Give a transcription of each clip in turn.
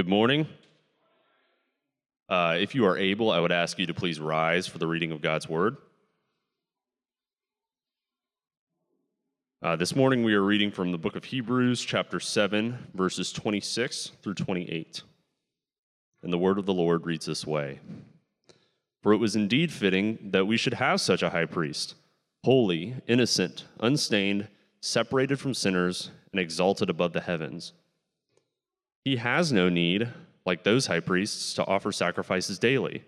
Good morning. Uh, if you are able, I would ask you to please rise for the reading of God's Word. Uh, this morning we are reading from the book of Hebrews, chapter 7, verses 26 through 28. And the Word of the Lord reads this way For it was indeed fitting that we should have such a high priest, holy, innocent, unstained, separated from sinners, and exalted above the heavens. He has no need like those high priests, to offer sacrifices daily,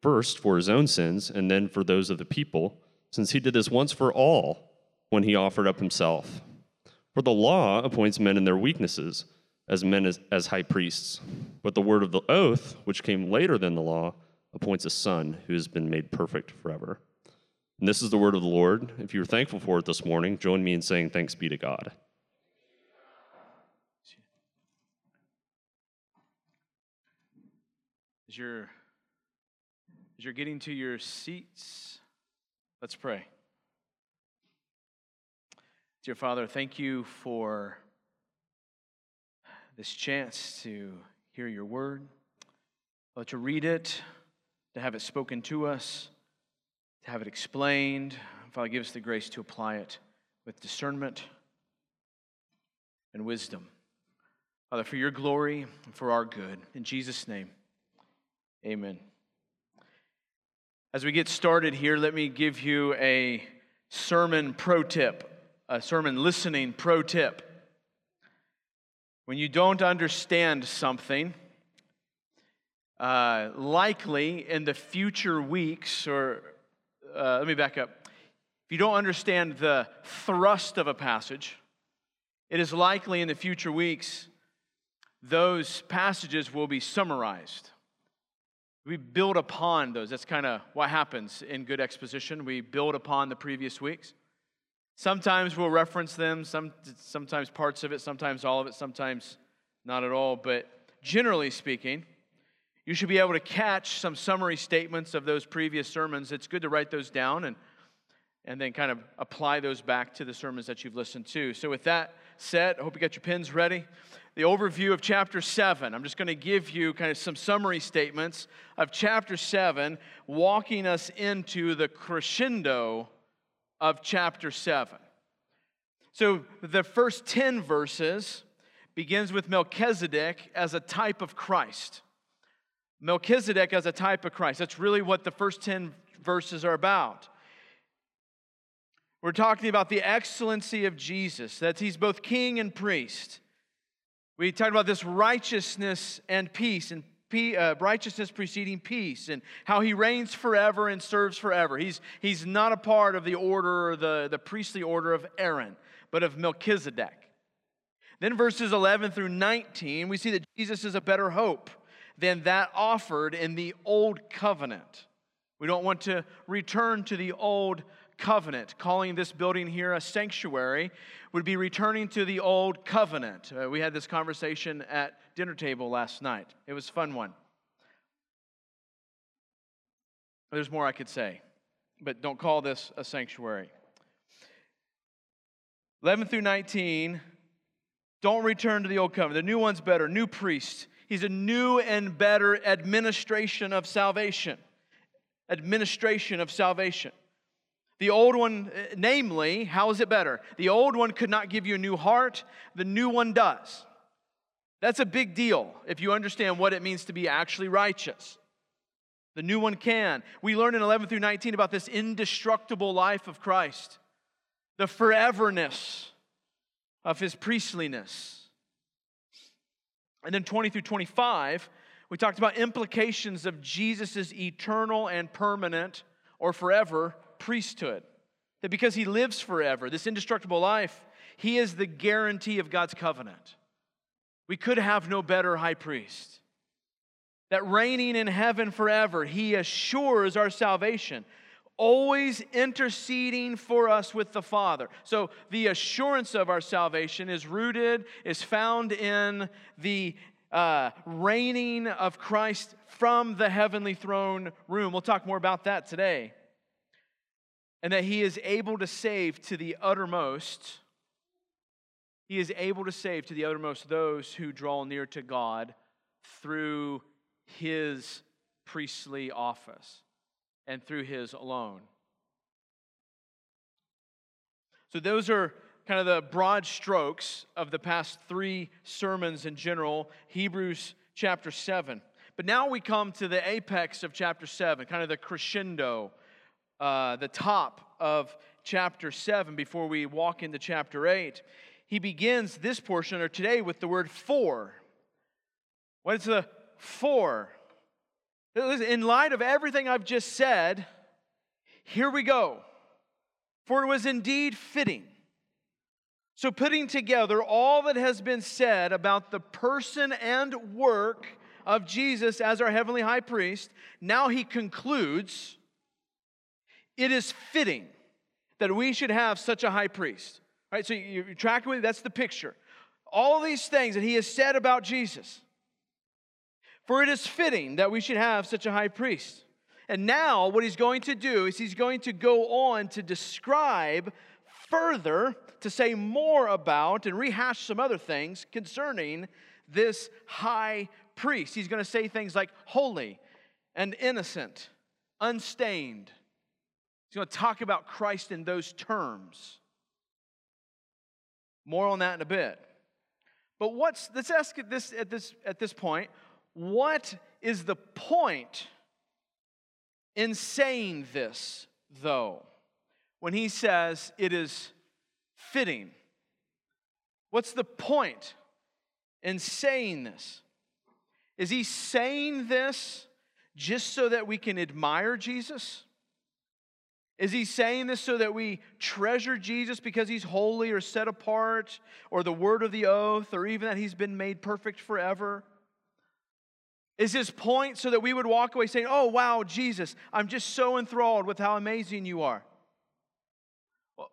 first for his own sins and then for those of the people, since he did this once for all when he offered up himself. For the law appoints men in their weaknesses as men as, as high priests, but the word of the oath, which came later than the law, appoints a son who has been made perfect forever. And this is the word of the Lord. If you're thankful for it this morning, join me in saying thanks be to God. You're, as you're getting to your seats, let's pray. Dear Father, thank you for this chance to hear your word, uh, to read it, to have it spoken to us, to have it explained. Father, give us the grace to apply it with discernment and wisdom. Father, for your glory and for our good. In Jesus' name. Amen. As we get started here, let me give you a sermon pro tip, a sermon listening pro tip. When you don't understand something, uh, likely in the future weeks, or uh, let me back up. If you don't understand the thrust of a passage, it is likely in the future weeks those passages will be summarized we build upon those. That's kind of what happens in good exposition. We build upon the previous weeks. Sometimes we'll reference them, some, sometimes parts of it, sometimes all of it, sometimes not at all. But generally speaking, you should be able to catch some summary statements of those previous sermons. It's good to write those down and, and then kind of apply those back to the sermons that you've listened to. So, with that said, I hope you got your pens ready the overview of chapter 7. I'm just going to give you kind of some summary statements of chapter 7, walking us into the crescendo of chapter 7. So the first 10 verses begins with Melchizedek as a type of Christ. Melchizedek as a type of Christ. That's really what the first 10 verses are about. We're talking about the excellency of Jesus, that he's both king and priest. We talked about this righteousness and peace, and uh, righteousness preceding peace, and how he reigns forever and serves forever. He's, he's not a part of the order or the, the priestly order of Aaron, but of Melchizedek. Then, verses 11 through 19, we see that Jesus is a better hope than that offered in the old covenant. We don't want to return to the old covenant. Calling this building here a sanctuary would be returning to the old covenant. Uh, we had this conversation at dinner table last night. It was a fun one. There's more I could say, but don't call this a sanctuary. 11 through 19, don't return to the old covenant. The new one's better, new priest. He's a new and better administration of salvation. Administration of salvation. The old one, uh, namely, how is it better? The old one could not give you a new heart, the new one does. That's a big deal if you understand what it means to be actually righteous. The new one can. We learn in 11 through 19 about this indestructible life of Christ, the foreverness of his priestliness. And then 20 through 25, we talked about implications of Jesus' eternal and permanent or forever priesthood. That because he lives forever, this indestructible life, he is the guarantee of God's covenant. We could have no better high priest. That reigning in heaven forever, he assures our salvation, always interceding for us with the Father. So the assurance of our salvation is rooted, is found in the uh, reigning of Christ from the heavenly throne room. We'll talk more about that today and that he is able to save to the uttermost. He is able to save to the uttermost those who draw near to God through his priestly office and through his alone. So, those are kind of the broad strokes of the past three sermons in general, Hebrews chapter 7. But now we come to the apex of chapter 7, kind of the crescendo, uh, the top of chapter 7 before we walk into chapter 8. He begins this portion, or today, with the word for. What is the for? In light of everything I've just said, here we go. For it was indeed fitting. So, putting together all that has been said about the person and work of Jesus as our heavenly high priest, now he concludes it is fitting that we should have such a high priest. All right, so you're tracking with me? That's the picture. All these things that he has said about Jesus. For it is fitting that we should have such a high priest. And now, what he's going to do is he's going to go on to describe further, to say more about, and rehash some other things concerning this high priest. He's going to say things like holy and innocent, unstained. He's going to talk about Christ in those terms. More on that in a bit. But what's let's ask at this at this at this point, what is the point in saying this though? When he says it is fitting. What's the point in saying this? Is he saying this just so that we can admire Jesus? Is he saying this so that we treasure Jesus because he's holy or set apart, or the word of the oath, or even that he's been made perfect forever? Is his point so that we would walk away saying, Oh, wow, Jesus, I'm just so enthralled with how amazing you are?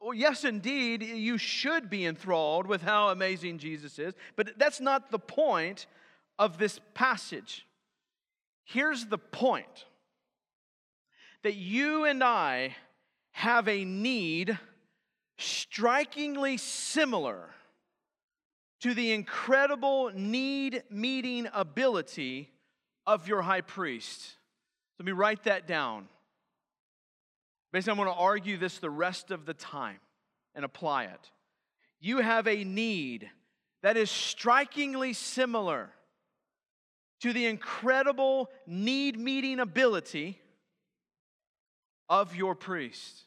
Well, yes, indeed, you should be enthralled with how amazing Jesus is, but that's not the point of this passage. Here's the point that you and I have a need strikingly similar to the incredible need meeting ability of your high priest. Let me write that down. Basically, I'm going to argue this the rest of the time and apply it. You have a need that is strikingly similar to the incredible need meeting ability of your priest.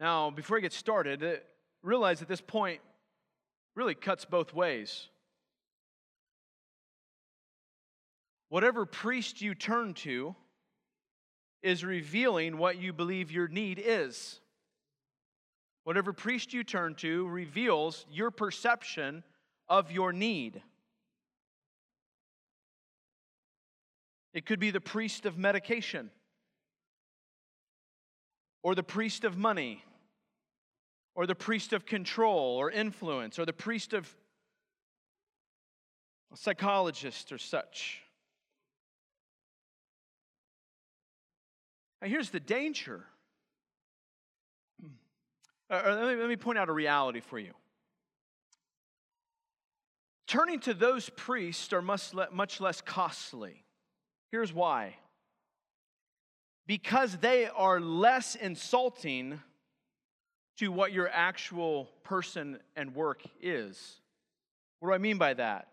Now, before I get started, uh, realize that this point really cuts both ways. Whatever priest you turn to is revealing what you believe your need is. Whatever priest you turn to reveals your perception of your need. It could be the priest of medication or the priest of money, or the priest of control or influence, or the priest of a psychologist or such. Now, here's the danger. Uh, let, me, let me point out a reality for you. Turning to those priests are much, much less costly. Here's why because they are less insulting to what your actual person and work is. What do I mean by that?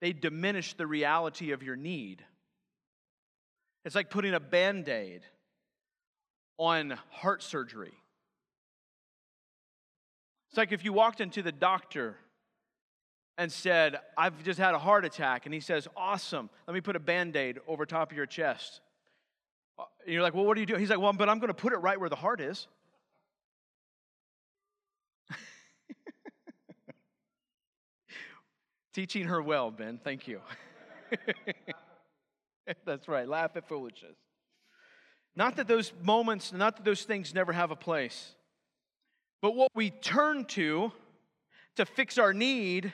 They diminish the reality of your need. It's like putting a band aid on heart surgery. It's like if you walked into the doctor and said, I've just had a heart attack, and he says, Awesome, let me put a band aid over top of your chest. Uh, and you're like, well, what do you do? He's like, well, but I'm going to put it right where the heart is. Teaching her well, Ben. Thank you. That's right. Laugh at foolishness. Not that those moments, not that those things never have a place, but what we turn to to fix our need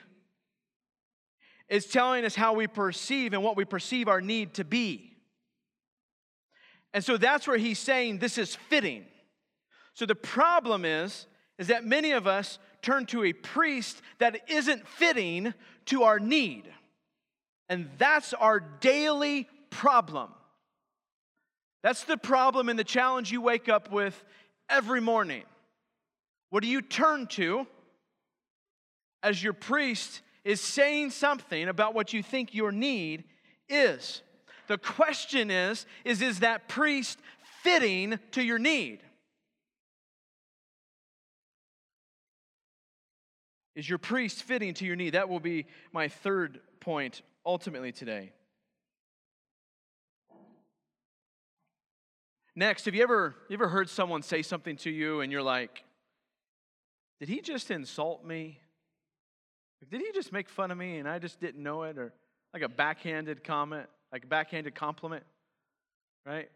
is telling us how we perceive and what we perceive our need to be. And so that's where he's saying this is fitting. So the problem is, is that many of us turn to a priest that isn't fitting to our need. And that's our daily problem. That's the problem and the challenge you wake up with every morning. What do you turn to as your priest is saying something about what you think your need is? The question is, is is that priest fitting to your need? Is your priest fitting to your need? That will be my third point ultimately today. Next, have you ever, you ever heard someone say something to you and you're like, did he just insult me? Did he just make fun of me and I just didn't know it? Or like a backhanded comment, like a backhanded compliment, right?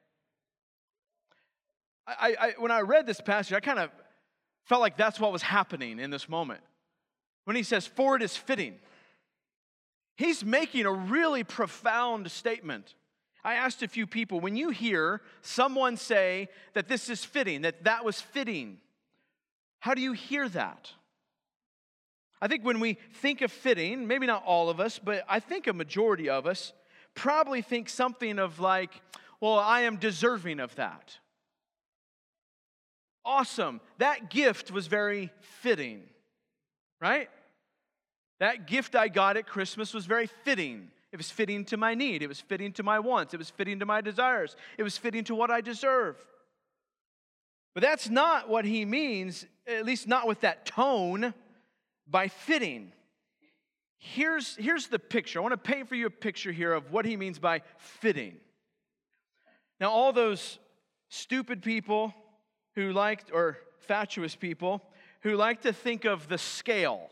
I, I, when I read this passage, I kind of felt like that's what was happening in this moment. When he says, For it is fitting, he's making a really profound statement. I asked a few people, when you hear someone say that this is fitting, that that was fitting, how do you hear that? I think when we think of fitting, maybe not all of us, but I think a majority of us probably think something of like, well, I am deserving of that. Awesome. That gift was very fitting, right? That gift I got at Christmas was very fitting. It was fitting to my need. It was fitting to my wants. It was fitting to my desires. It was fitting to what I deserve. But that's not what he means, at least not with that tone, by fitting. Here's, here's the picture. I want to paint for you a picture here of what he means by fitting. Now, all those stupid people who liked, or fatuous people, who like to think of the scale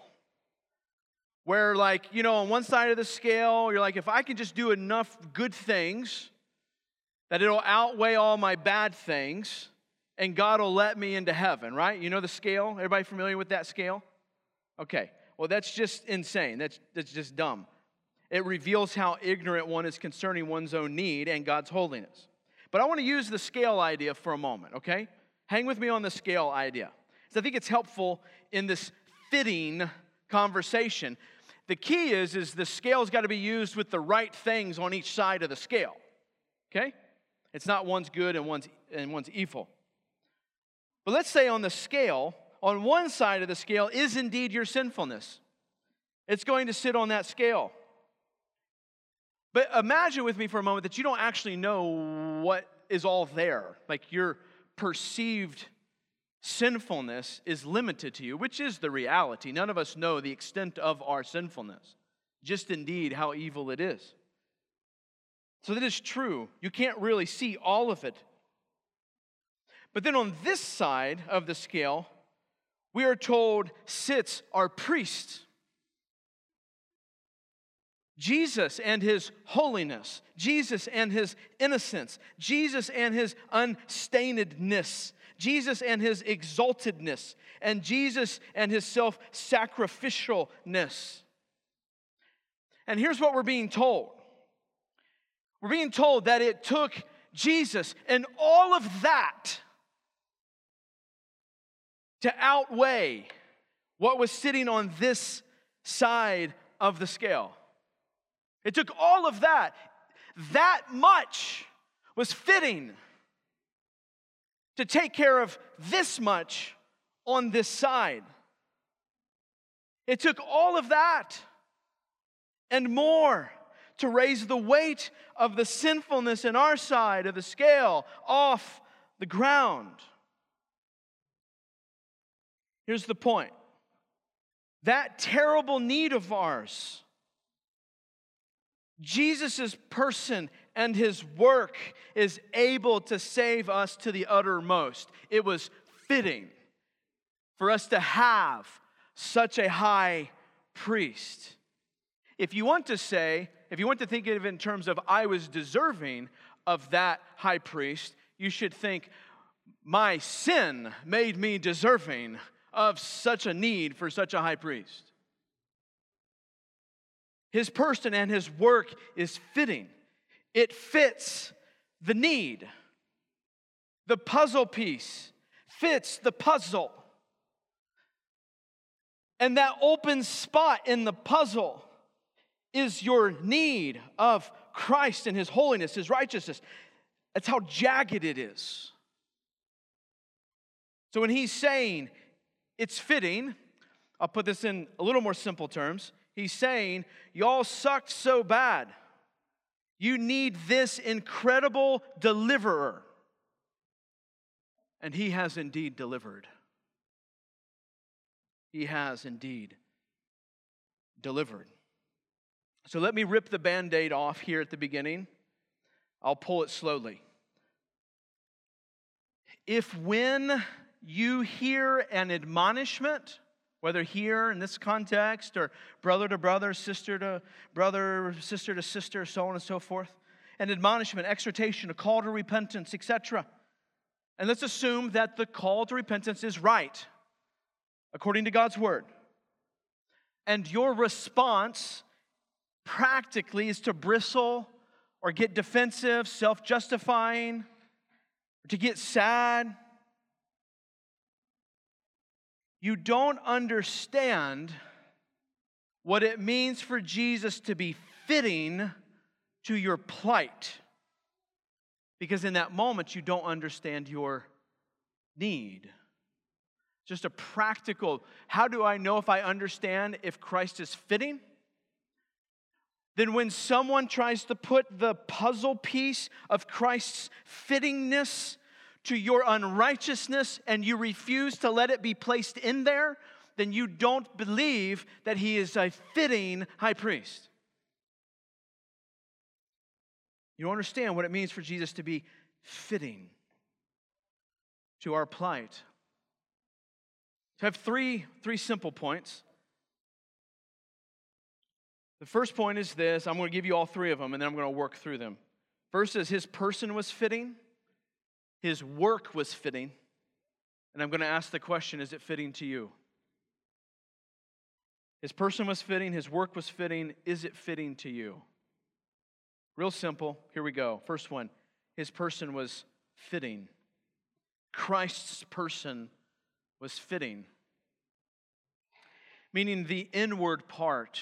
where like you know on one side of the scale you're like if i can just do enough good things that it'll outweigh all my bad things and god will let me into heaven right you know the scale everybody familiar with that scale okay well that's just insane that's, that's just dumb it reveals how ignorant one is concerning one's own need and god's holiness but i want to use the scale idea for a moment okay hang with me on the scale idea because i think it's helpful in this fitting conversation the key is, is the scale's got to be used with the right things on each side of the scale. Okay? It's not one's good and one's, and one's evil. But let's say on the scale, on one side of the scale is indeed your sinfulness. It's going to sit on that scale. But imagine with me for a moment that you don't actually know what is all there. Like your perceived sinfulness is limited to you, which is the reality. None of us know the extent of our sinfulness, just indeed how evil it is. So that is true. You can't really see all of it. But then on this side of the scale, we are told sits our priest. Jesus and his holiness, Jesus and his innocence, Jesus and his unstainedness, Jesus and his exaltedness, and Jesus and his self sacrificialness. And here's what we're being told we're being told that it took Jesus and all of that to outweigh what was sitting on this side of the scale. It took all of that. That much was fitting to take care of this much on this side. It took all of that and more to raise the weight of the sinfulness in our side of the scale off the ground. Here's the point that terrible need of ours, Jesus' person and his work is able to save us to the uttermost. It was fitting for us to have such a high priest. If you want to say, if you want to think of it in terms of I was deserving of that high priest, you should think, my sin made me deserving of such a need for such a high priest. His person and his work is fitting. It fits the need. The puzzle piece fits the puzzle. And that open spot in the puzzle is your need of Christ and His holiness, His righteousness. That's how jagged it is. So when He's saying it's fitting, I'll put this in a little more simple terms. He's saying, Y'all sucked so bad. You need this incredible deliverer. And He has indeed delivered. He has indeed delivered. So let me rip the band aid off here at the beginning. I'll pull it slowly. If when you hear an admonishment, whether here in this context or brother to brother, sister to brother, sister to sister, so on and so forth, an admonishment, exhortation, a call to repentance, etc. And let's assume that the call to repentance is right, according to God's word. And your response practically is to bristle or get defensive, self justifying, or to get sad. You don't understand what it means for Jesus to be fitting to your plight. Because in that moment, you don't understand your need. Just a practical, how do I know if I understand if Christ is fitting? Then, when someone tries to put the puzzle piece of Christ's fittingness to your unrighteousness and you refuse to let it be placed in there, then you don't believe that he is a fitting high priest. You don't understand what it means for Jesus to be fitting to our plight. So I have three, three simple points. The first point is this I'm going to give you all three of them and then I'm going to work through them. First is his person was fitting, his work was fitting, and I'm going to ask the question is it fitting to you? His person was fitting, his work was fitting, is it fitting to you? Real simple. Here we go. First one his person was fitting. Christ's person was fitting, meaning the inward part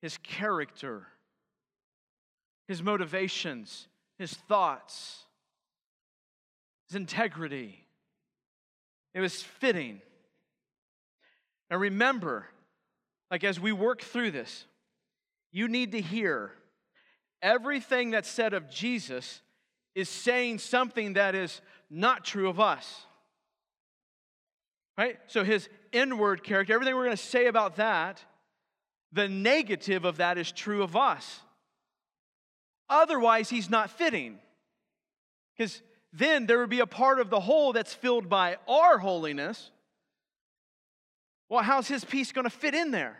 his character, his motivations, his thoughts, his integrity. It was fitting. Now remember, like as we work through this, you need to hear everything that's said of Jesus is saying something that is not true of us. Right? So his inward character, everything we're going to say about that the negative of that is true of us. Otherwise, he's not fitting. Because then there would be a part of the whole that's filled by our holiness. Well, how's his piece going to fit in there?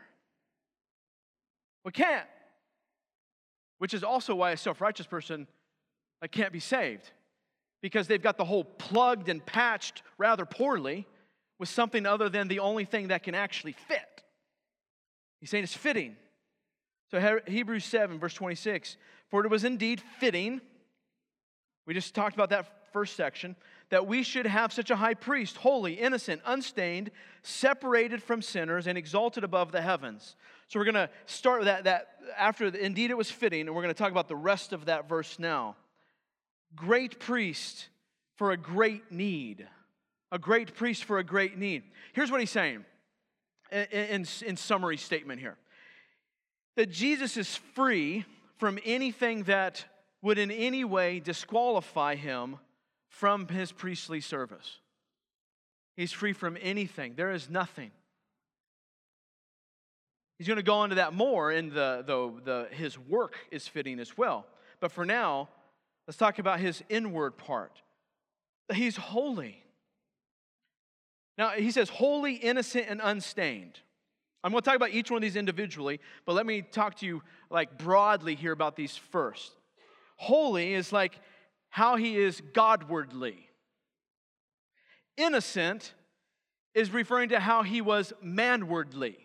We can't. Which is also why a self righteous person like, can't be saved. Because they've got the hole plugged and patched rather poorly with something other than the only thing that can actually fit. He's saying it's fitting. So Hebrews 7, verse 26 For it was indeed fitting, we just talked about that first section, that we should have such a high priest, holy, innocent, unstained, separated from sinners, and exalted above the heavens. So we're going to start with that, that after, indeed it was fitting, and we're going to talk about the rest of that verse now. Great priest for a great need. A great priest for a great need. Here's what he's saying in, in summary statement here that Jesus is free from anything that would in any way disqualify him from his priestly service. He's free from anything. There is nothing. He's going to go into that more in the, the, the his work is fitting as well. But for now, let's talk about his inward part. He's holy. Now, he says, holy, innocent, and unstained. I'm going to talk about each one of these individually, but let me talk to you like broadly here about these first. Holy is like how he is Godwardly. Innocent is referring to how he was manwardly.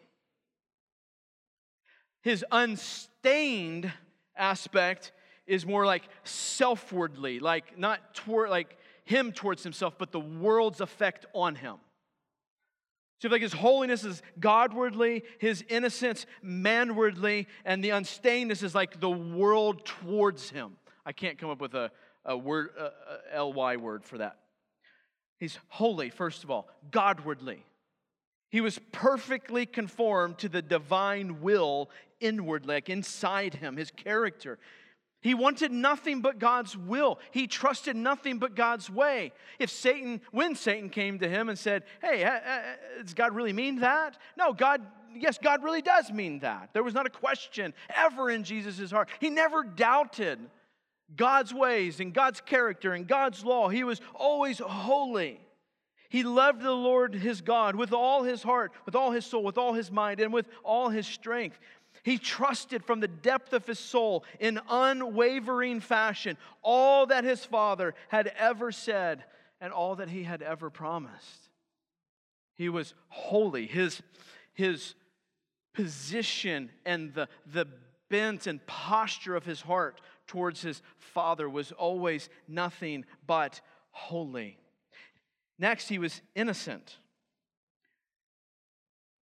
His unstained aspect is more like selfwardly, like not toward like him towards himself, but the world's effect on him. So, like his holiness is Godwardly, his innocence manwardly, and the unstainedness is like the world towards him. I can't come up with a, a word, a, a ly word for that. He's holy, first of all, Godwardly. He was perfectly conformed to the divine will inwardly, like inside him, his character. He wanted nothing but God's will. He trusted nothing but God's way. If Satan, when Satan came to him and said, Hey, uh, uh, uh, does God really mean that? No, God, yes, God really does mean that. There was not a question ever in Jesus' heart. He never doubted God's ways and God's character and God's law. He was always holy. He loved the Lord his God with all his heart, with all his soul, with all his mind, and with all his strength. He trusted from the depth of his soul in unwavering fashion all that his father had ever said and all that he had ever promised. He was holy. His, his position and the, the bent and posture of his heart towards his father was always nothing but holy. Next, he was innocent.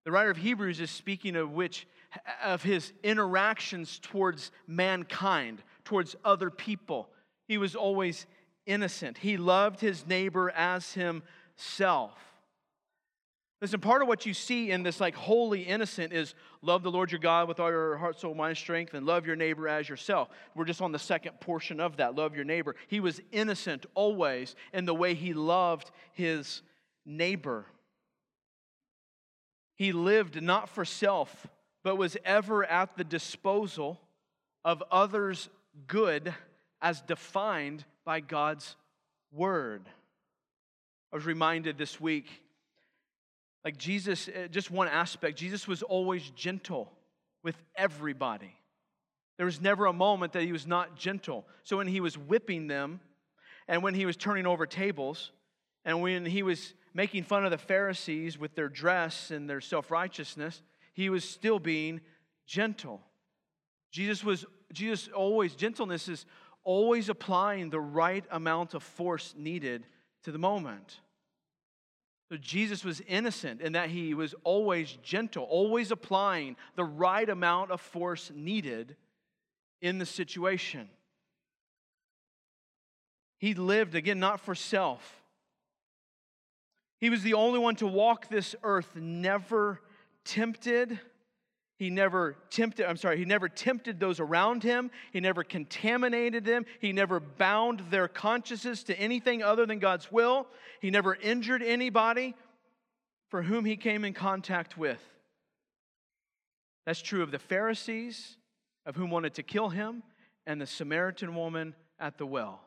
The writer of Hebrews is speaking of which of his interactions towards mankind, towards other people. He was always innocent. He loved his neighbor as himself. Listen, part of what you see in this like holy innocent is love the Lord your God with all your heart, soul, mind, strength, and love your neighbor as yourself. We're just on the second portion of that. Love your neighbor. He was innocent always in the way he loved his neighbor. He lived not for self, but was ever at the disposal of others' good as defined by God's word. I was reminded this week, like Jesus, uh, just one aspect, Jesus was always gentle with everybody. There was never a moment that he was not gentle. So when he was whipping them, and when he was turning over tables, and when he was making fun of the Pharisees with their dress and their self righteousness, he was still being gentle. Jesus was Jesus always gentleness is always applying the right amount of force needed to the moment. So Jesus was innocent in that he was always gentle, always applying the right amount of force needed in the situation. He lived, again, not for self. He was the only one to walk this earth never tempted. He never tempted, I'm sorry, he never tempted those around him. He never contaminated them. He never bound their consciences to anything other than God's will. He never injured anybody for whom he came in contact with. That's true of the Pharisees, of whom wanted to kill him, and the Samaritan woman at the well.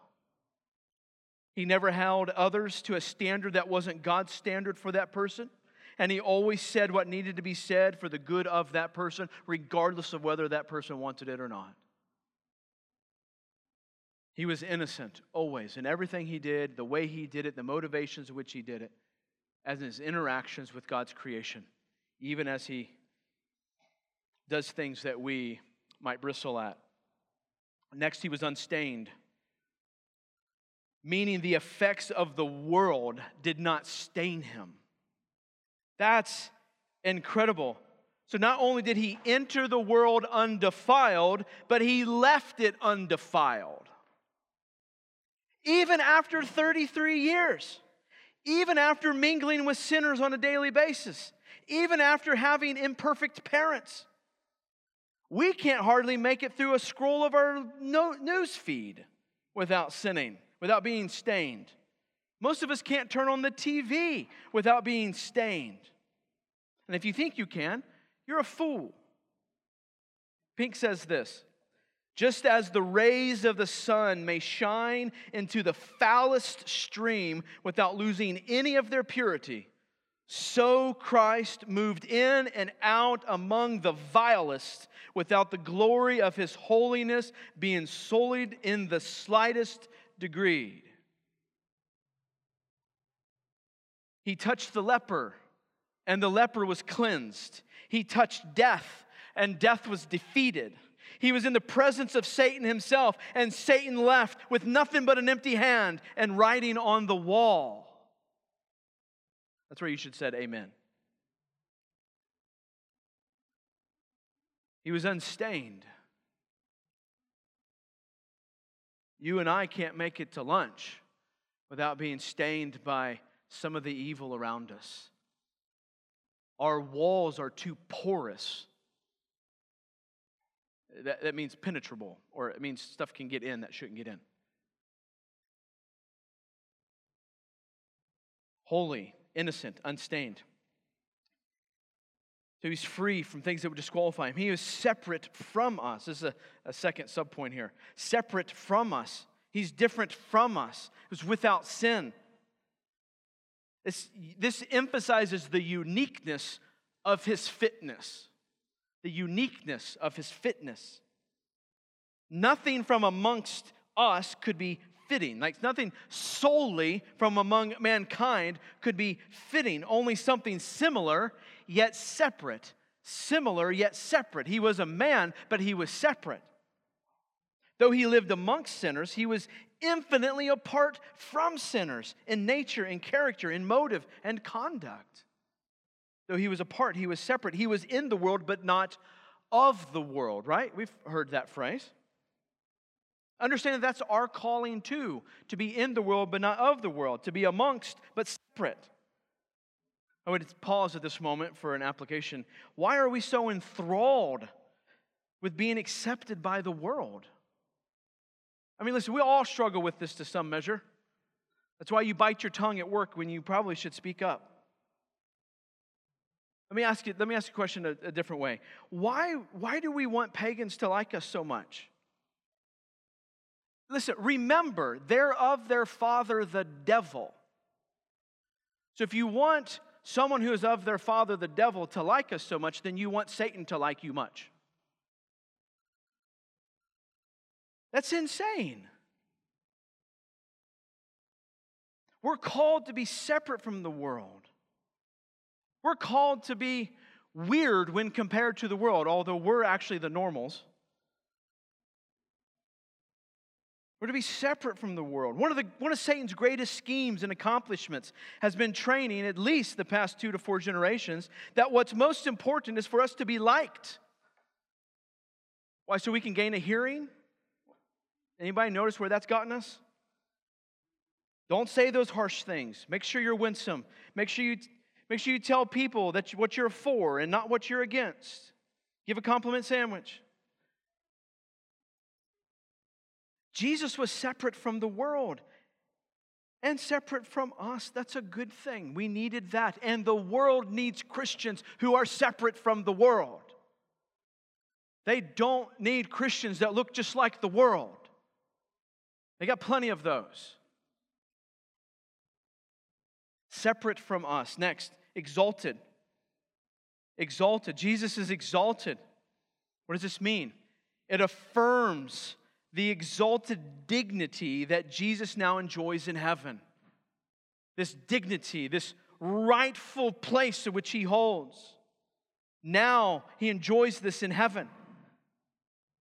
He never held others to a standard that wasn't God's standard for that person and he always said what needed to be said for the good of that person, regardless of whether that person wanted it or not. He was innocent always in everything he did, the way he did it, the motivations in which he did it, as in his interactions with God's creation, even as he does things that we might bristle at. Next, he was unstained, meaning the effects of the world did not stain him. That's incredible. So not only did he enter the world undefiled, but he left it undefiled. Even after 33 years, even after mingling with sinners on a daily basis, even after having imperfect parents, we can't hardly make it through a scroll of our news feed without sinning, without being stained. Most of us can't turn on the TV without being stained. And if you think you can, you're a fool. Pink says this just as the rays of the sun may shine into the foulest stream without losing any of their purity, so Christ moved in and out among the vilest without the glory of his holiness being sullied in the slightest degree. He touched the leper, and the leper was cleansed. He touched death, and death was defeated. He was in the presence of Satan himself, and Satan left with nothing but an empty hand and writing on the wall. That's where you should said amen. He was unstained. You and I can't make it to lunch without being stained by some of the evil around us. Our walls are too porous. That, that means penetrable, or it means stuff can get in that shouldn't get in. Holy, innocent, unstained. So he's free from things that would disqualify him. He is separate from us. This is a, a second subpoint here. Separate from us. He's different from us. He was without sin. This, this emphasizes the uniqueness of his fitness. The uniqueness of his fitness. Nothing from amongst us could be fitting. Like nothing solely from among mankind could be fitting. Only something similar yet separate. Similar yet separate. He was a man, but he was separate. Though he lived amongst sinners, he was infinitely apart from sinners in nature, in character, in motive, and conduct. Though he was apart, he was separate. He was in the world, but not of the world, right? We've heard that phrase. Understand that that's our calling too to be in the world, but not of the world, to be amongst, but separate. Oh, I would pause at this moment for an application. Why are we so enthralled with being accepted by the world? I mean, listen, we all struggle with this to some measure. That's why you bite your tongue at work when you probably should speak up. Let me ask you, let me ask you a question a, a different way. Why, why do we want pagans to like us so much? Listen, remember, they're of their father, the devil. So if you want someone who is of their father, the devil, to like us so much, then you want Satan to like you much. That's insane. We're called to be separate from the world. We're called to be weird when compared to the world, although we're actually the normals. We're to be separate from the world. One of, the, one of Satan's greatest schemes and accomplishments has been training, at least the past two to four generations, that what's most important is for us to be liked. Why? So we can gain a hearing? Anybody notice where that's gotten us? Don't say those harsh things. Make sure you're winsome. Make sure you, make sure you tell people that what you're for and not what you're against. Give a compliment sandwich. Jesus was separate from the world and separate from us. That's a good thing. We needed that. And the world needs Christians who are separate from the world. They don't need Christians that look just like the world. They got plenty of those. Separate from us. Next, exalted. Exalted. Jesus is exalted. What does this mean? It affirms the exalted dignity that Jesus now enjoys in heaven. This dignity, this rightful place to which he holds. Now he enjoys this in heaven.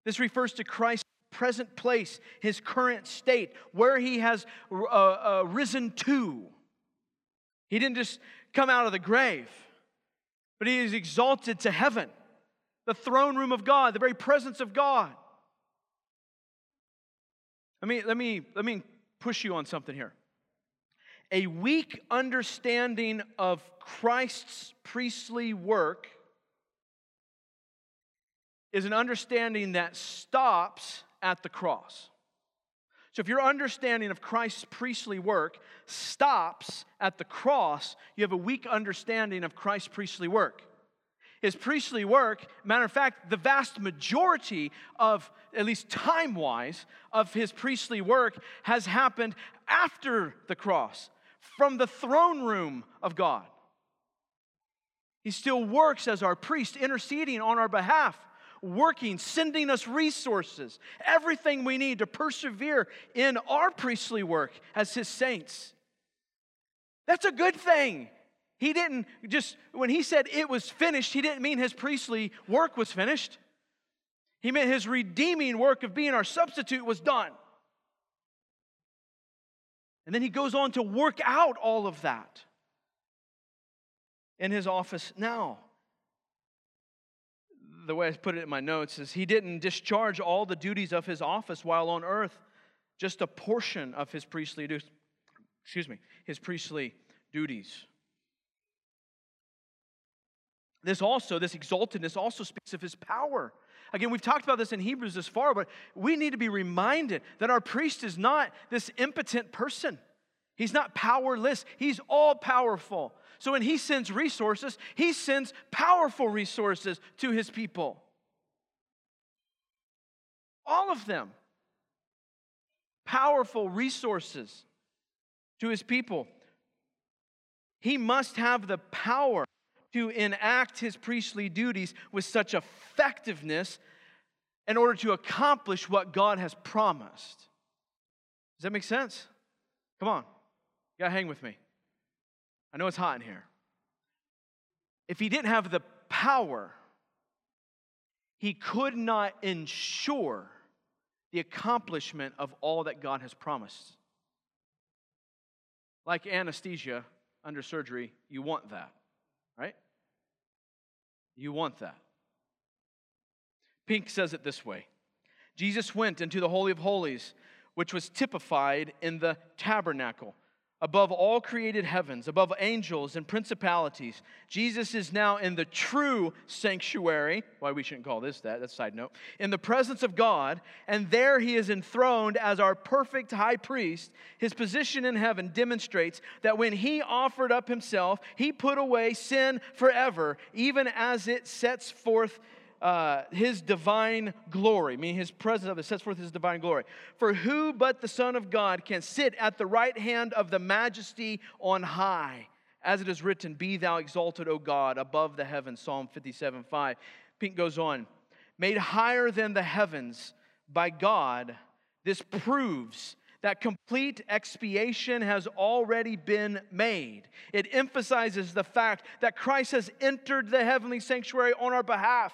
This refers to Christ's present place, his current state, where he has uh, uh, risen to. He didn't just come out of the grave, but he is exalted to heaven, the throne room of God, the very presence of God. Let me, let me, let me push you on something here. A weak understanding of Christ's priestly work is an understanding that stops at the cross. So if your understanding of Christ's priestly work stops at the cross, you have a weak understanding of Christ's priestly work his priestly work, matter of fact, the vast majority of, at least time wise, of his priestly work has happened after the cross, from the throne room of God. He still works as our priest, interceding on our behalf, working, sending us resources, everything we need to persevere in our priestly work as his saints. That's a good thing. He didn't just, when he said it was finished, he didn't mean his priestly work was finished. He meant his redeeming work of being our substitute was done. And then he goes on to work out all of that in his office now. The way I put it in my notes is he didn't discharge all the duties of his office while on earth, just a portion of his priestly duties. Excuse me, his priestly duties. This also, this exaltedness also speaks of his power. Again, we've talked about this in Hebrews this far, but we need to be reminded that our priest is not this impotent person. He's not powerless, he's all powerful. So when he sends resources, he sends powerful resources to his people. All of them. Powerful resources to his people. He must have the power to enact his priestly duties with such effectiveness in order to accomplish what God has promised. Does that make sense? Come on, you gotta hang with me. I know it's hot in here. If he didn't have the power, he could not ensure the accomplishment of all that God has promised. Like anesthesia under surgery, you want that, right? You want that. Pink says it this way Jesus went into the Holy of Holies, which was typified in the tabernacle above all created heavens, above angels and principalities. Jesus is now in the true sanctuary. Why we shouldn't call this that, that's side note. In the presence of God, and there he is enthroned as our perfect high priest. His position in heaven demonstrates that when he offered up himself, he put away sin forever, even as it sets forth uh, his divine glory, meaning his presence of it sets forth his divine glory. For who but the Son of God can sit at the right hand of the majesty on high? As it is written, Be thou exalted, O God, above the heavens. Psalm 57 5. Pink goes on, made higher than the heavens by God, this proves that complete expiation has already been made. It emphasizes the fact that Christ has entered the heavenly sanctuary on our behalf.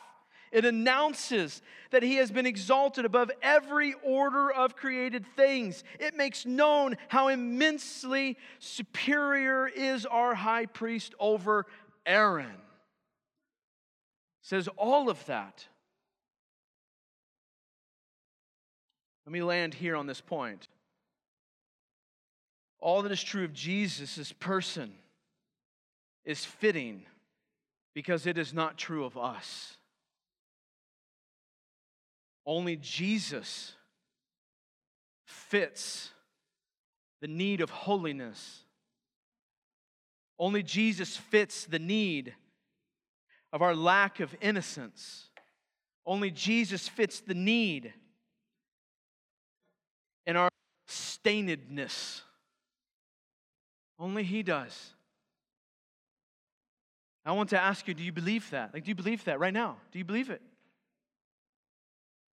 It announces that he has been exalted above every order of created things. It makes known how immensely superior is our high priest over Aaron. It says all of that. Let me land here on this point. All that is true of Jesus' person is fitting because it is not true of us. Only Jesus fits the need of holiness. Only Jesus fits the need of our lack of innocence. Only Jesus fits the need in our stainedness. Only He does. I want to ask you do you believe that? Like, do you believe that right now? Do you believe it?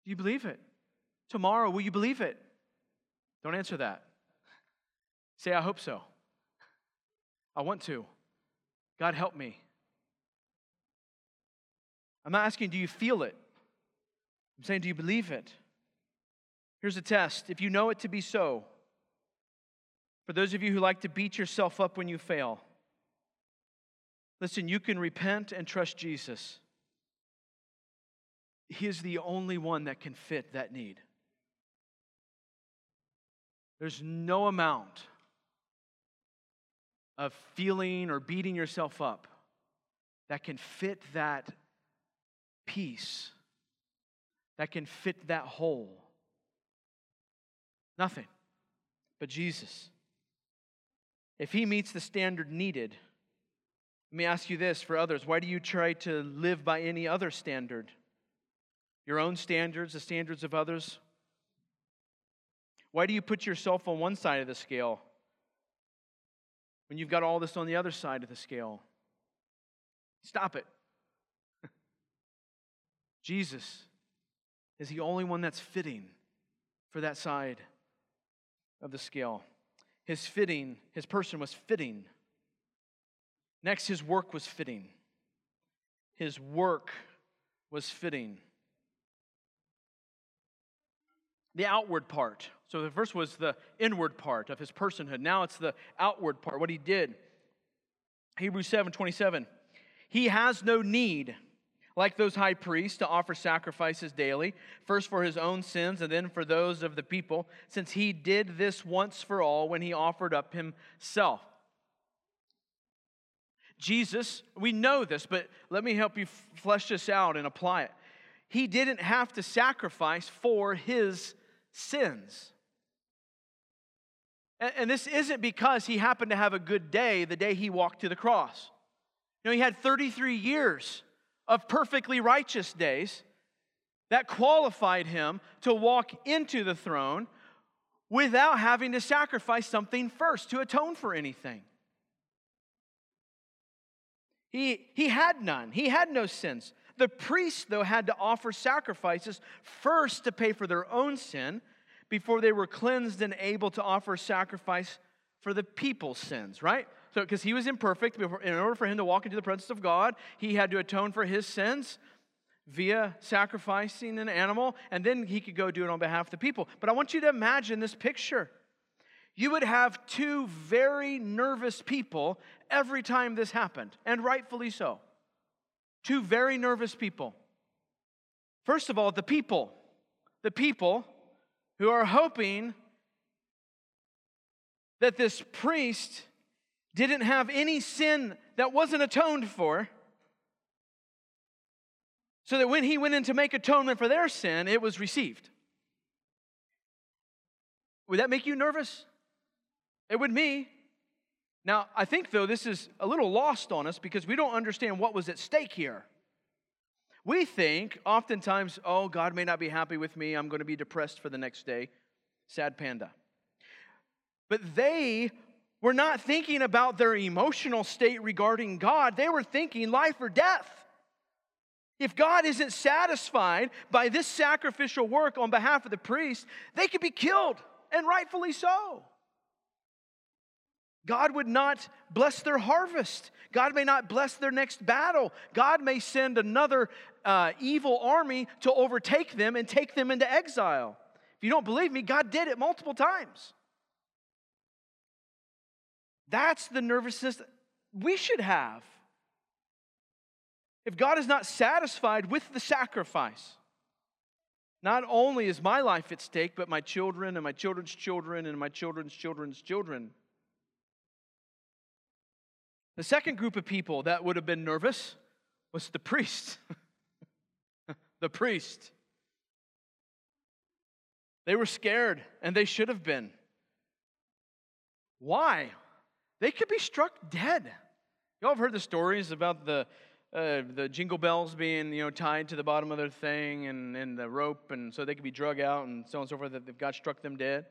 Do you believe it? Tomorrow, will you believe it? Don't answer that. Say, I hope so. I want to. God, help me. I'm not asking, do you feel it? I'm saying, do you believe it? Here's a test. If you know it to be so, for those of you who like to beat yourself up when you fail, listen, you can repent and trust Jesus. He is the only one that can fit that need. There's no amount of feeling or beating yourself up that can fit that piece, that can fit that hole. Nothing but Jesus. If he meets the standard needed, let me ask you this for others why do you try to live by any other standard? Your own standards, the standards of others? Why do you put yourself on one side of the scale when you've got all this on the other side of the scale? Stop it. Jesus is the only one that's fitting for that side of the scale. His fitting, his person was fitting. Next, his work was fitting. His work was fitting the outward part. So the first was the inward part of his personhood. Now it's the outward part, what he did. Hebrews 7 27. He has no need, like those high priests, to offer sacrifices daily, first for his own sins and then for those of the people, since he did this once for all when he offered up himself. Jesus, we know this, but let me help you flesh this out and apply it. He didn't have to sacrifice for his sins. And this isn't because he happened to have a good day the day he walked to the cross. You know, he had 33 years of perfectly righteous days that qualified him to walk into the throne without having to sacrifice something first to atone for anything. He, he had none, he had no sins. The priests, though, had to offer sacrifices first to pay for their own sin before they were cleansed and able to offer sacrifice for the people's sins, right? So, because he was imperfect, in order for him to walk into the presence of God, he had to atone for his sins via sacrificing an animal, and then he could go do it on behalf of the people. But I want you to imagine this picture. You would have two very nervous people every time this happened, and rightfully so. Two very nervous people. First of all, the people. The people who are hoping that this priest didn't have any sin that wasn't atoned for. So that when he went in to make atonement for their sin, it was received. Would that make you nervous? It would me. Now, I think, though, this is a little lost on us because we don't understand what was at stake here. We think oftentimes, oh, God may not be happy with me. I'm going to be depressed for the next day. Sad panda. But they were not thinking about their emotional state regarding God, they were thinking life or death. If God isn't satisfied by this sacrificial work on behalf of the priest, they could be killed, and rightfully so. God would not bless their harvest. God may not bless their next battle. God may send another uh, evil army to overtake them and take them into exile. If you don't believe me, God did it multiple times. That's the nervousness we should have. If God is not satisfied with the sacrifice, not only is my life at stake, but my children and my children's children and my children's children's children. The second group of people that would have been nervous was the priest. the priest. They were scared, and they should have been. Why? they could be struck dead. Y'all have heard the stories about the, uh, the jingle bells being you know, tied to the bottom of their thing and, and the rope, and so they could be drug out and so on and so forth, that God struck them dead.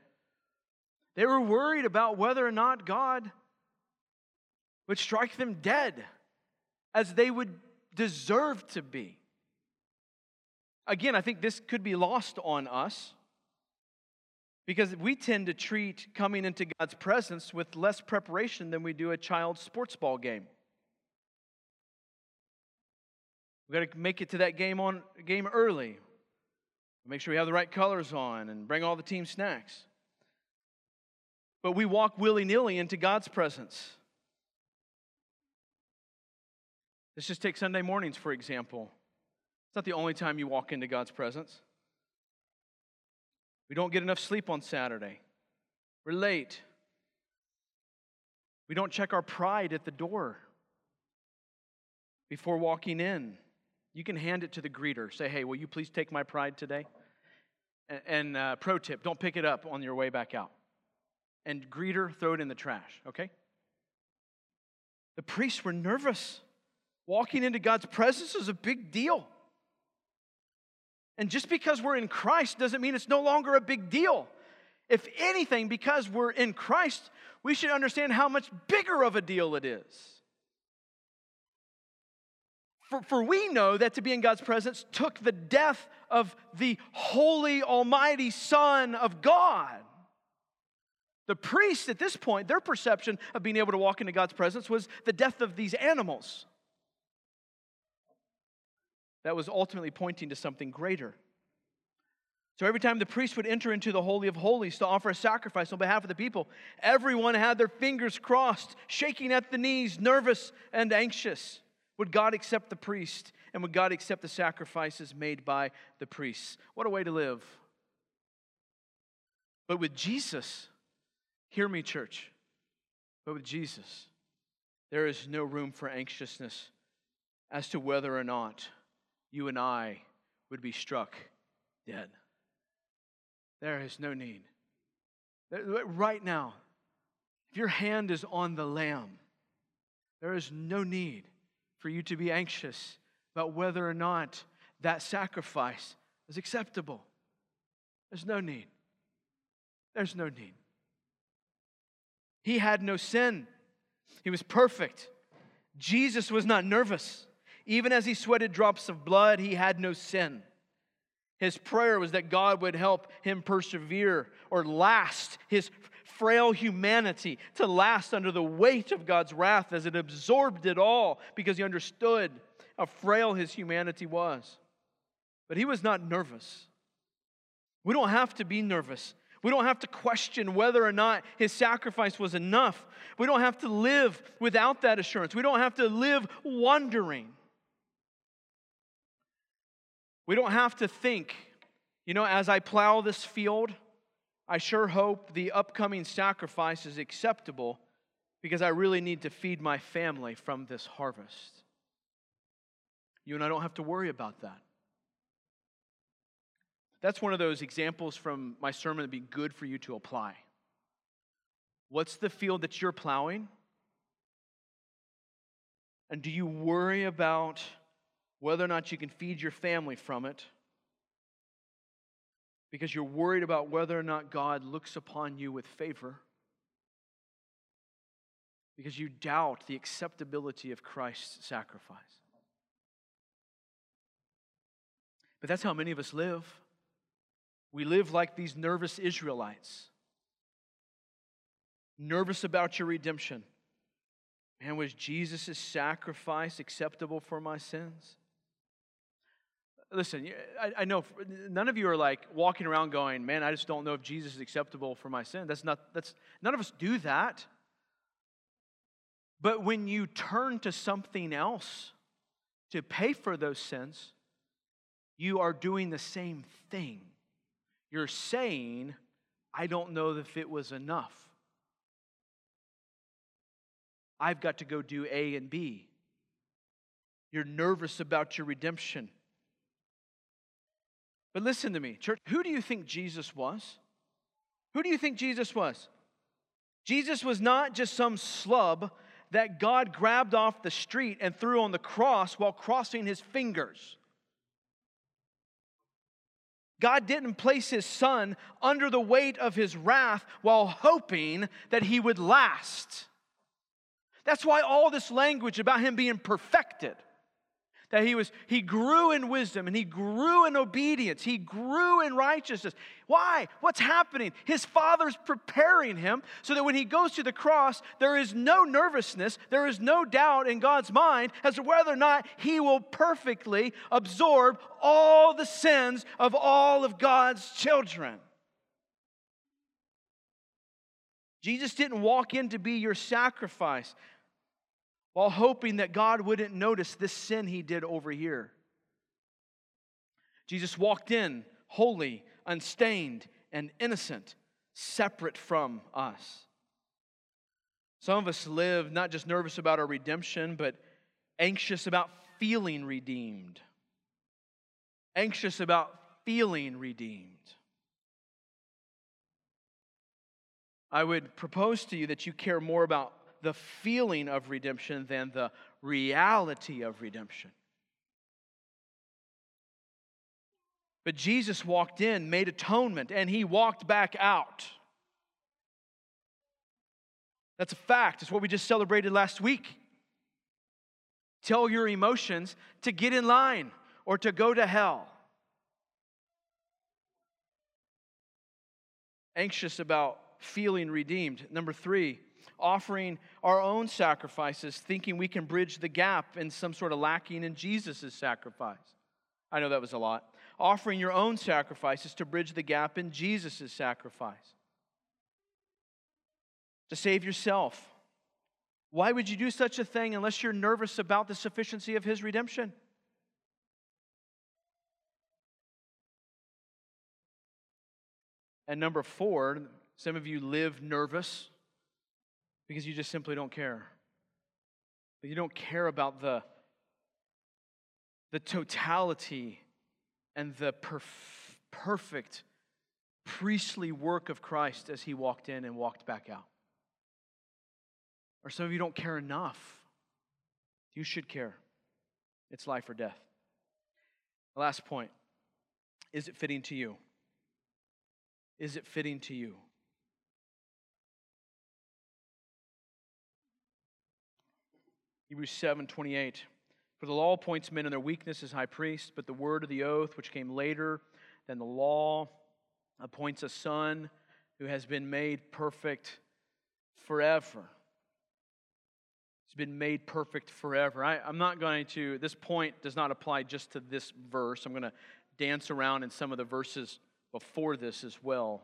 They were worried about whether or not God would strike them dead as they would deserve to be. Again, I think this could be lost on us. Because we tend to treat coming into God's presence with less preparation than we do a child's sports ball game. We've got to make it to that game on game early. Make sure we have the right colors on and bring all the team snacks. But we walk willy-nilly into God's presence. Let's just take Sunday mornings, for example. It's not the only time you walk into God's presence. We don't get enough sleep on Saturday. We're late. We don't check our pride at the door before walking in. You can hand it to the greeter. Say, hey, will you please take my pride today? And, uh, pro tip don't pick it up on your way back out. And greeter, throw it in the trash, okay? The priests were nervous. Walking into God's presence is a big deal. And just because we're in Christ doesn't mean it's no longer a big deal. If anything, because we're in Christ, we should understand how much bigger of a deal it is. For, for we know that to be in God's presence took the death of the holy, almighty Son of God. The priests at this point, their perception of being able to walk into God's presence was the death of these animals that was ultimately pointing to something greater. So every time the priest would enter into the Holy of Holies to offer a sacrifice on behalf of the people, everyone had their fingers crossed, shaking at the knees, nervous and anxious. Would God accept the priest? And would God accept the sacrifices made by the priests? What a way to live. But with Jesus, hear me, church, but with Jesus, there is no room for anxiousness as to whether or not you and I would be struck dead. There is no need. Right now, if your hand is on the Lamb, there is no need for you to be anxious about whether or not that sacrifice is acceptable. There's no need. There's no need. He had no sin, he was perfect. Jesus was not nervous. Even as he sweated drops of blood, he had no sin. His prayer was that God would help him persevere or last his frail humanity to last under the weight of God's wrath as it absorbed it all because he understood how frail his humanity was. But he was not nervous. We don't have to be nervous. We don't have to question whether or not his sacrifice was enough. We don't have to live without that assurance. We don't have to live wondering. We don't have to think, you know, as I plow this field, I sure hope the upcoming sacrifice is acceptable because I really need to feed my family from this harvest. You and I don't have to worry about that. That's one of those examples from my sermon that'd be good for you to apply. What's the field that you're plowing? And do you worry about whether or not you can feed your family from it because you're worried about whether or not God looks upon you with favor, because you doubt the acceptability of Christ's sacrifice. But that's how many of us live. We live like these nervous Israelites, nervous about your redemption. And was Jesus' sacrifice acceptable for my sins? Listen, I, I, know none of you are like walking around going, man, I just don't know if Jesus is acceptable for my sin. That's not, that's, none of us do that. But when you turn to something else to pay for those sins, you are doing the same thing. You're saying, I don't know if it was enough. I've got to go do A and B. You're nervous about your redemption. But listen to me, church. Who do you think Jesus was? Who do you think Jesus was? Jesus was not just some slub that God grabbed off the street and threw on the cross while crossing his fingers. God didn't place his son under the weight of his wrath while hoping that he would last. That's why all this language about him being perfected that he was he grew in wisdom and he grew in obedience. He grew in righteousness. Why? What's happening? His father's preparing him so that when he goes to the cross there is no nervousness there is no doubt in god's mind as to whether or not he will perfectly absorb all the sins of all of god's children. Jesus didn't walk in to be your sacrifice while hoping that God wouldn't notice this sin he did over here. Jesus walked in holy, unstained, and innocent, separate from us. Some of us live not just nervous about our redemption, but anxious about feeling redeemed. Anxious about feeling redeemed. I would propose to you that you care more about the feeling of redemption than the reality of redemption. But Jesus walked in, made atonement, and he walked back out. That's a fact. It's what we just celebrated last week. Tell your emotions to get in line or to go to hell. Anxious about feeling redeemed. Number three, offering our own sacrifices, thinking we can bridge the gap in some sort of lacking in Jesus' sacrifice. I know that was a lot. Offering your own sacrifices to bridge the gap in Jesus' sacrifice. To save yourself. Why would you do such a thing unless you're nervous about the sufficiency of his redemption? And number four, some of you live nervous because you just simply don't care. But you don't care about the, the totality and the perf- perfect priestly work of Christ as he walked in and walked back out. Or some of you don't care enough. You should care. It's life or death. last point is it fitting to you? Is it fitting to you? Hebrews 7 28. For the law appoints men in their weakness as high priests, but the word of the oath, which came later than the law, appoints a son who has been made perfect forever. He's been made perfect forever. I, am not going to, this point does not apply just to this verse. I'm going to dance around in some of the verses before this as well.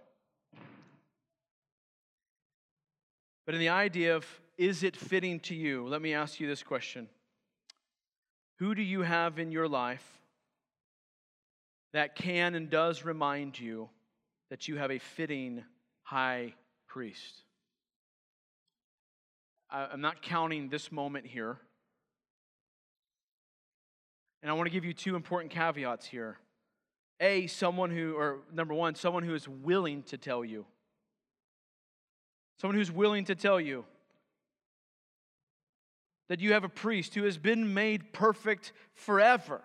But in the idea of, is it fitting to you? Let me ask you this question Who do you have in your life that can and does remind you that you have a fitting high priest? I'm not counting this moment here. And I want to give you two important caveats here. A, someone who, or number one, someone who is willing to tell you. Someone who's willing to tell you that you have a priest who has been made perfect forever.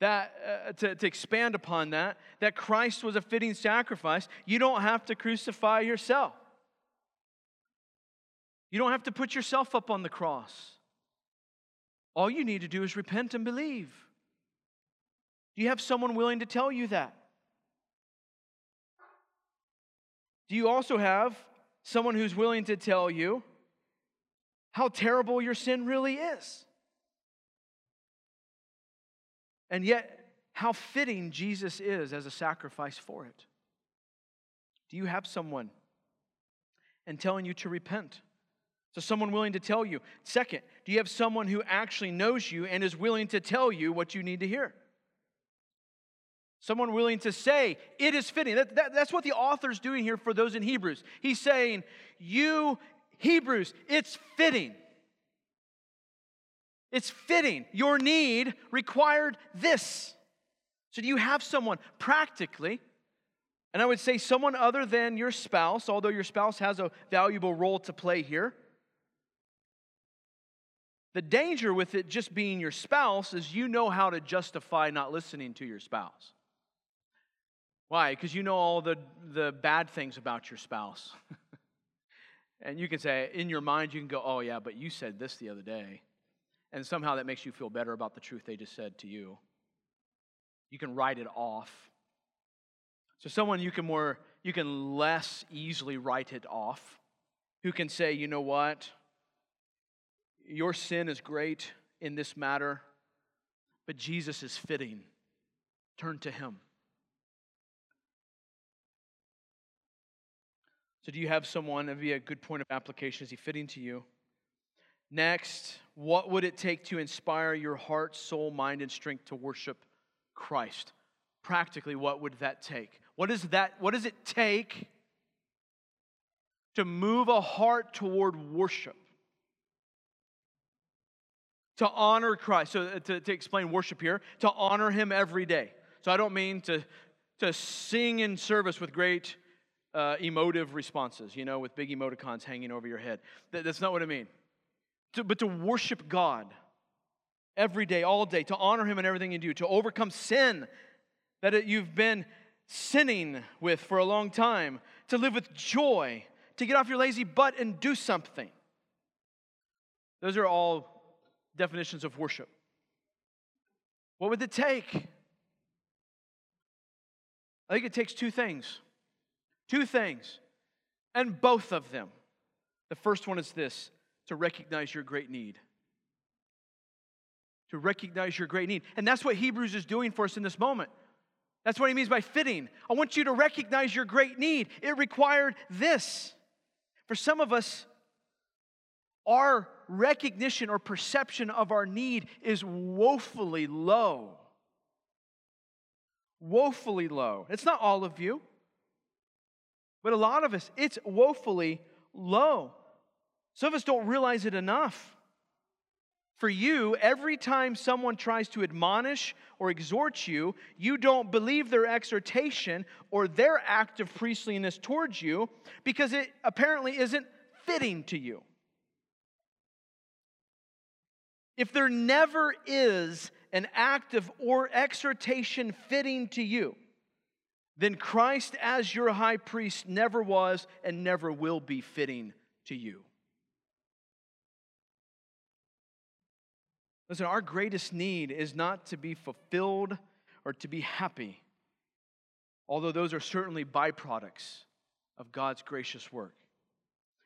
That, uh, to, to expand upon that, that Christ was a fitting sacrifice, you don't have to crucify yourself. You don't have to put yourself up on the cross. All you need to do is repent and believe. Do you have someone willing to tell you that? Do you also have someone who's willing to tell you how terrible your sin really is? And yet, how fitting Jesus is as a sacrifice for it. Do you have someone and telling you to repent? So, someone willing to tell you. Second, do you have someone who actually knows you and is willing to tell you what you need to hear? Someone willing to say, it is fitting. That, that, that's what the author's doing here for those in Hebrews. He's saying, you Hebrews, it's fitting. It's fitting. Your need required this. So, do you have someone practically? And I would say someone other than your spouse, although your spouse has a valuable role to play here. The danger with it just being your spouse is you know how to justify not listening to your spouse. Why? Because you know all the, the bad things about your spouse. and you can say, in your mind, you can go, oh, yeah, but you said this the other day. And somehow that makes you feel better about the truth they just said to you. You can write it off. So, someone you can more, you can less easily write it off, who can say, you know what? Your sin is great in this matter, but Jesus is fitting. Turn to him. So, do you have someone that would be a good point of application? Is he fitting to you? Next, what would it take to inspire your heart, soul, mind, and strength to worship Christ? Practically, what would that take? What is that? What does it take to move a heart toward worship? To honor Christ. So, uh, to, to explain worship here, to honor Him every day. So, I don't mean to, to sing in service with great uh, emotive responses, you know, with big emoticons hanging over your head. That, that's not what I mean. To, but to worship God every day, all day, to honor Him in everything you do, to overcome sin that it, you've been sinning with for a long time, to live with joy, to get off your lazy butt and do something. Those are all definitions of worship. What would it take? I think it takes two things. Two things, and both of them. The first one is this to recognize your great need. To recognize your great need. And that's what Hebrews is doing for us in this moment. That's what he means by fitting. I want you to recognize your great need. It required this. For some of us, our recognition or perception of our need is woefully low. Woefully low. It's not all of you, but a lot of us, it's woefully low. Some of us don't realize it enough. For you, every time someone tries to admonish or exhort you, you don't believe their exhortation or their act of priestliness towards you because it apparently isn't fitting to you. If there never is an act of or exhortation fitting to you, then Christ as your high priest never was and never will be fitting to you. Listen, our greatest need is not to be fulfilled or to be happy, although those are certainly byproducts of God's gracious work.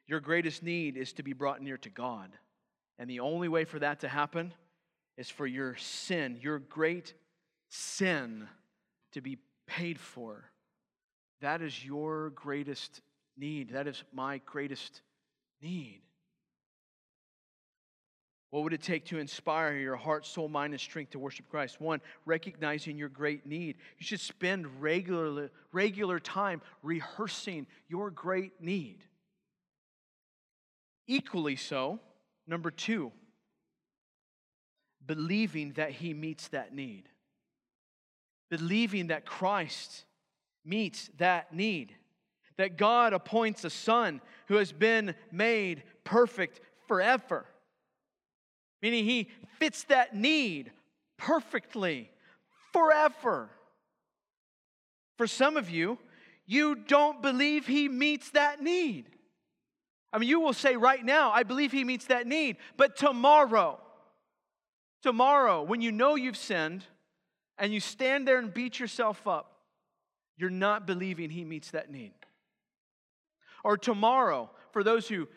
Your greatest need is to be brought near to God. And the only way for that to happen is for your sin, your great sin, to be paid for. That is your greatest need. That is my greatest need. What would it take to inspire your heart, soul, mind, and strength to worship Christ? One, recognizing your great need. You should spend regular, regular time rehearsing your great need. Equally so, number two, believing that He meets that need. Believing that Christ meets that need. That God appoints a Son who has been made perfect forever meaning he fits that need perfectly forever. For some of you, you don't believe he meets that need. I mean, you will say right now, I believe he meets that need, but tomorrow, tomorrow, when you know you've sinned and you stand there and beat yourself up, you're not believing he meets that need. Or tomorrow, for those who,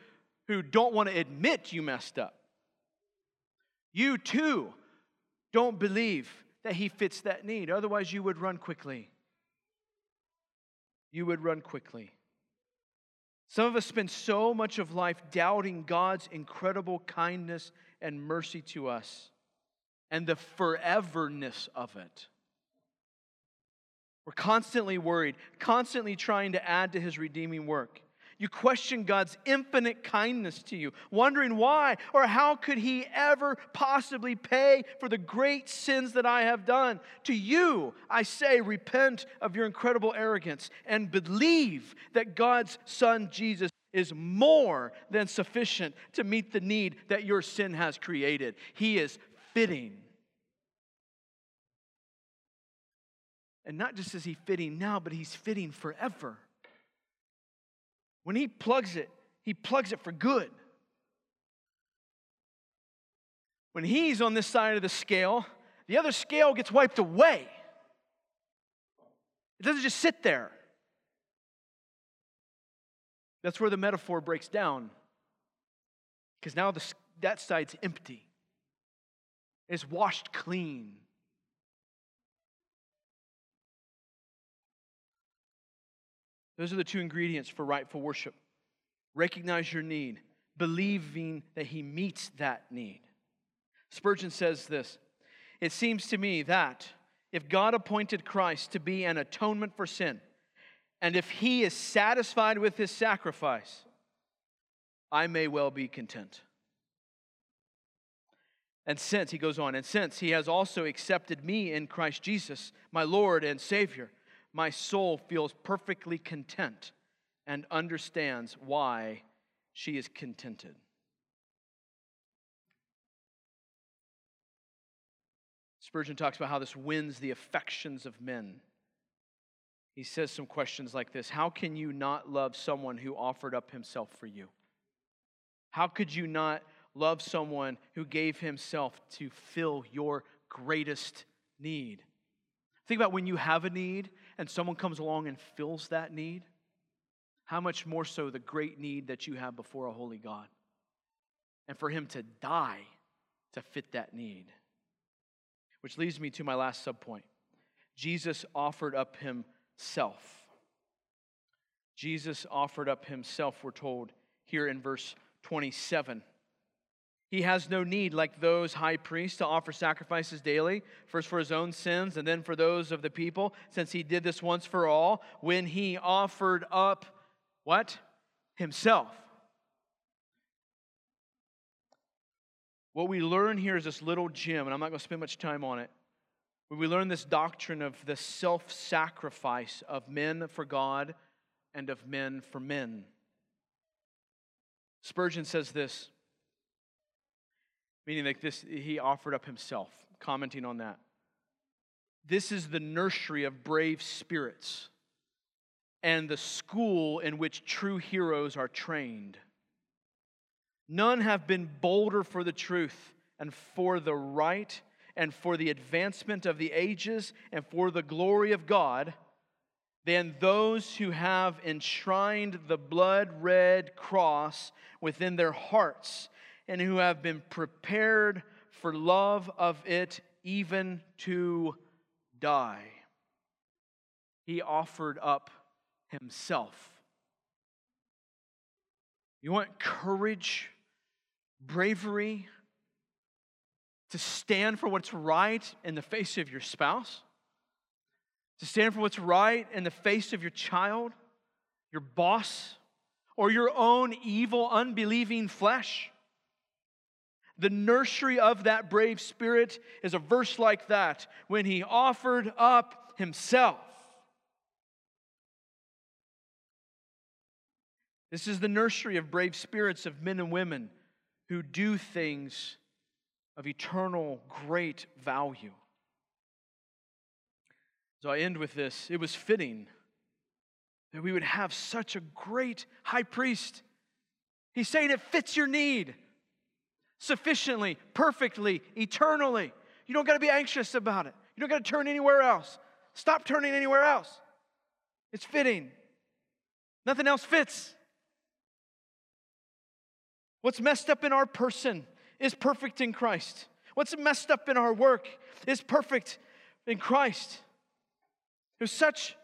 who don't want to admit you messed up, you too don't believe that He fits that need. Otherwise, you would run quickly. You would run quickly. Some of us spend so much of life doubting God's incredible kindness and mercy to us and the foreverness of it. We're constantly worried, constantly trying to add to his redeeming work. You question God's infinite kindness to you, wondering why or how could He ever possibly pay for the great sins that I have done. To you, I say, repent of your incredible arrogance and believe that God's Son Jesus is more than sufficient to meet the need that your sin has created. He is fitting. And not just is He fitting now, but He's fitting forever. When he plugs it, he plugs it for good. When he's on this side of the scale, the other scale gets wiped away. It doesn't just sit there. That's where the metaphor breaks down. Because now the, that side's empty, it's washed clean. Those are the two ingredients for rightful worship. Recognize your need, believing that He meets that need. Spurgeon says this It seems to me that if God appointed Christ to be an atonement for sin, and if He is satisfied with His sacrifice, I may well be content. And since, he goes on, and since he has also accepted me in Christ Jesus, my Lord and Savior, my soul feels perfectly content and understands why she is contented. Spurgeon talks about how this wins the affections of men. He says some questions like this How can you not love someone who offered up himself for you? How could you not love someone who gave himself to fill your greatest need? Think about when you have a need and someone comes along and fills that need, how much more so the great need that you have before a holy God. And for him to die to fit that need. Which leads me to my last subpoint Jesus offered up himself. Jesus offered up himself, we're told here in verse 27. He has no need, like those high priests, to offer sacrifices daily, first for his own sins and then for those of the people, since he did this once for all when he offered up what? Himself. What we learn here is this little gem, and I'm not going to spend much time on it. When we learn this doctrine of the self sacrifice of men for God and of men for men. Spurgeon says this, meaning like this, he offered up himself, commenting on that. This is the nursery of brave spirits and the school in which true heroes are trained. None have been bolder for the truth and for the right and for the advancement of the ages and for the glory of God than those who have enshrined the blood red cross within their hearts and who have been prepared for love of it even to die. He offered up himself. You want courage, bravery to stand for what's right in the face of your spouse? to stand for what's right in the face of your child, your boss, or your own evil, unbelieving flesh. The nursery of that brave spirit is a verse like that when he offered up himself. This is the nursery of brave spirits of men and women who do things of eternal great value. So I end with this. It was fitting that we would have such a great high priest. He's saying it fits your need sufficiently, perfectly, eternally. You don't got to be anxious about it. You don't got to turn anywhere else. Stop turning anywhere else. It's fitting. Nothing else fits. What's messed up in our person is perfect in Christ. What's messed up in our work is perfect in Christ. There's such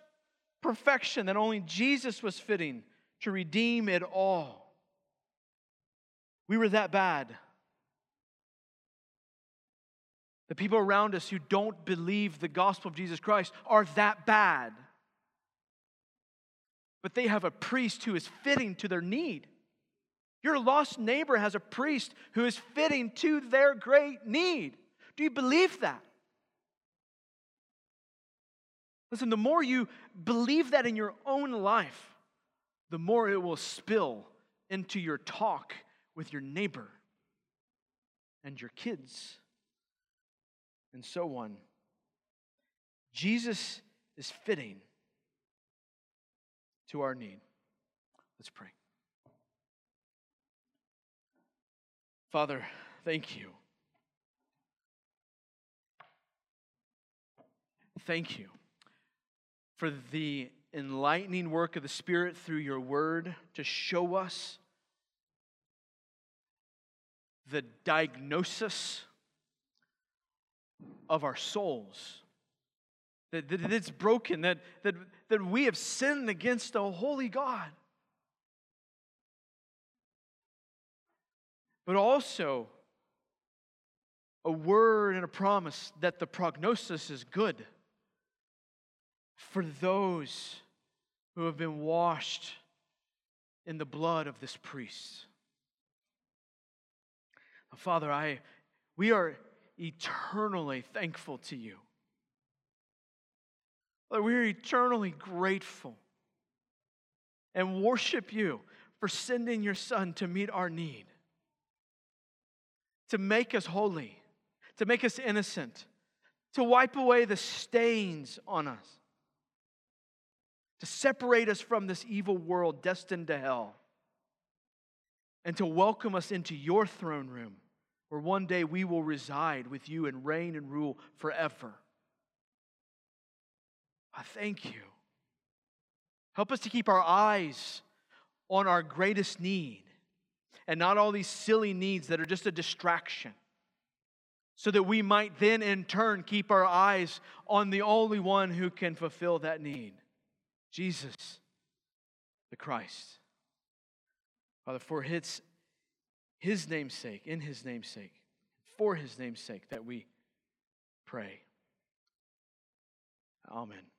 perfection that only Jesus was fitting to redeem it all. We were that bad. The people around us who don't believe the gospel of Jesus Christ are that bad. But they have a priest who is fitting to their need. Your lost neighbor has a priest who is fitting to their great need. Do you believe that? Listen, the more you believe that in your own life, the more it will spill into your talk with your neighbor and your kids and so on. Jesus is fitting to our need. Let's pray. Father, thank you. Thank you for the enlightening work of the Spirit through your word to show us the diagnosis of our souls. That, that it's broken, that, that, that we have sinned against a holy God. But also, a word and a promise that the prognosis is good for those who have been washed in the blood of this priest. Father, I we are eternally thankful to you. Lord, we are eternally grateful and worship you for sending your son to meet our need, to make us holy, to make us innocent, to wipe away the stains on us to separate us from this evil world destined to hell, and to welcome us into your throne room, where one day we will reside with you and reign and rule forever. I thank you. Help us to keep our eyes on our greatest need and not all these silly needs that are just a distraction, so that we might then in turn keep our eyes on the only one who can fulfill that need. Jesus, the Christ. Father, for it's His name's sake, in His name's sake, for His name's sake, that we pray. Amen.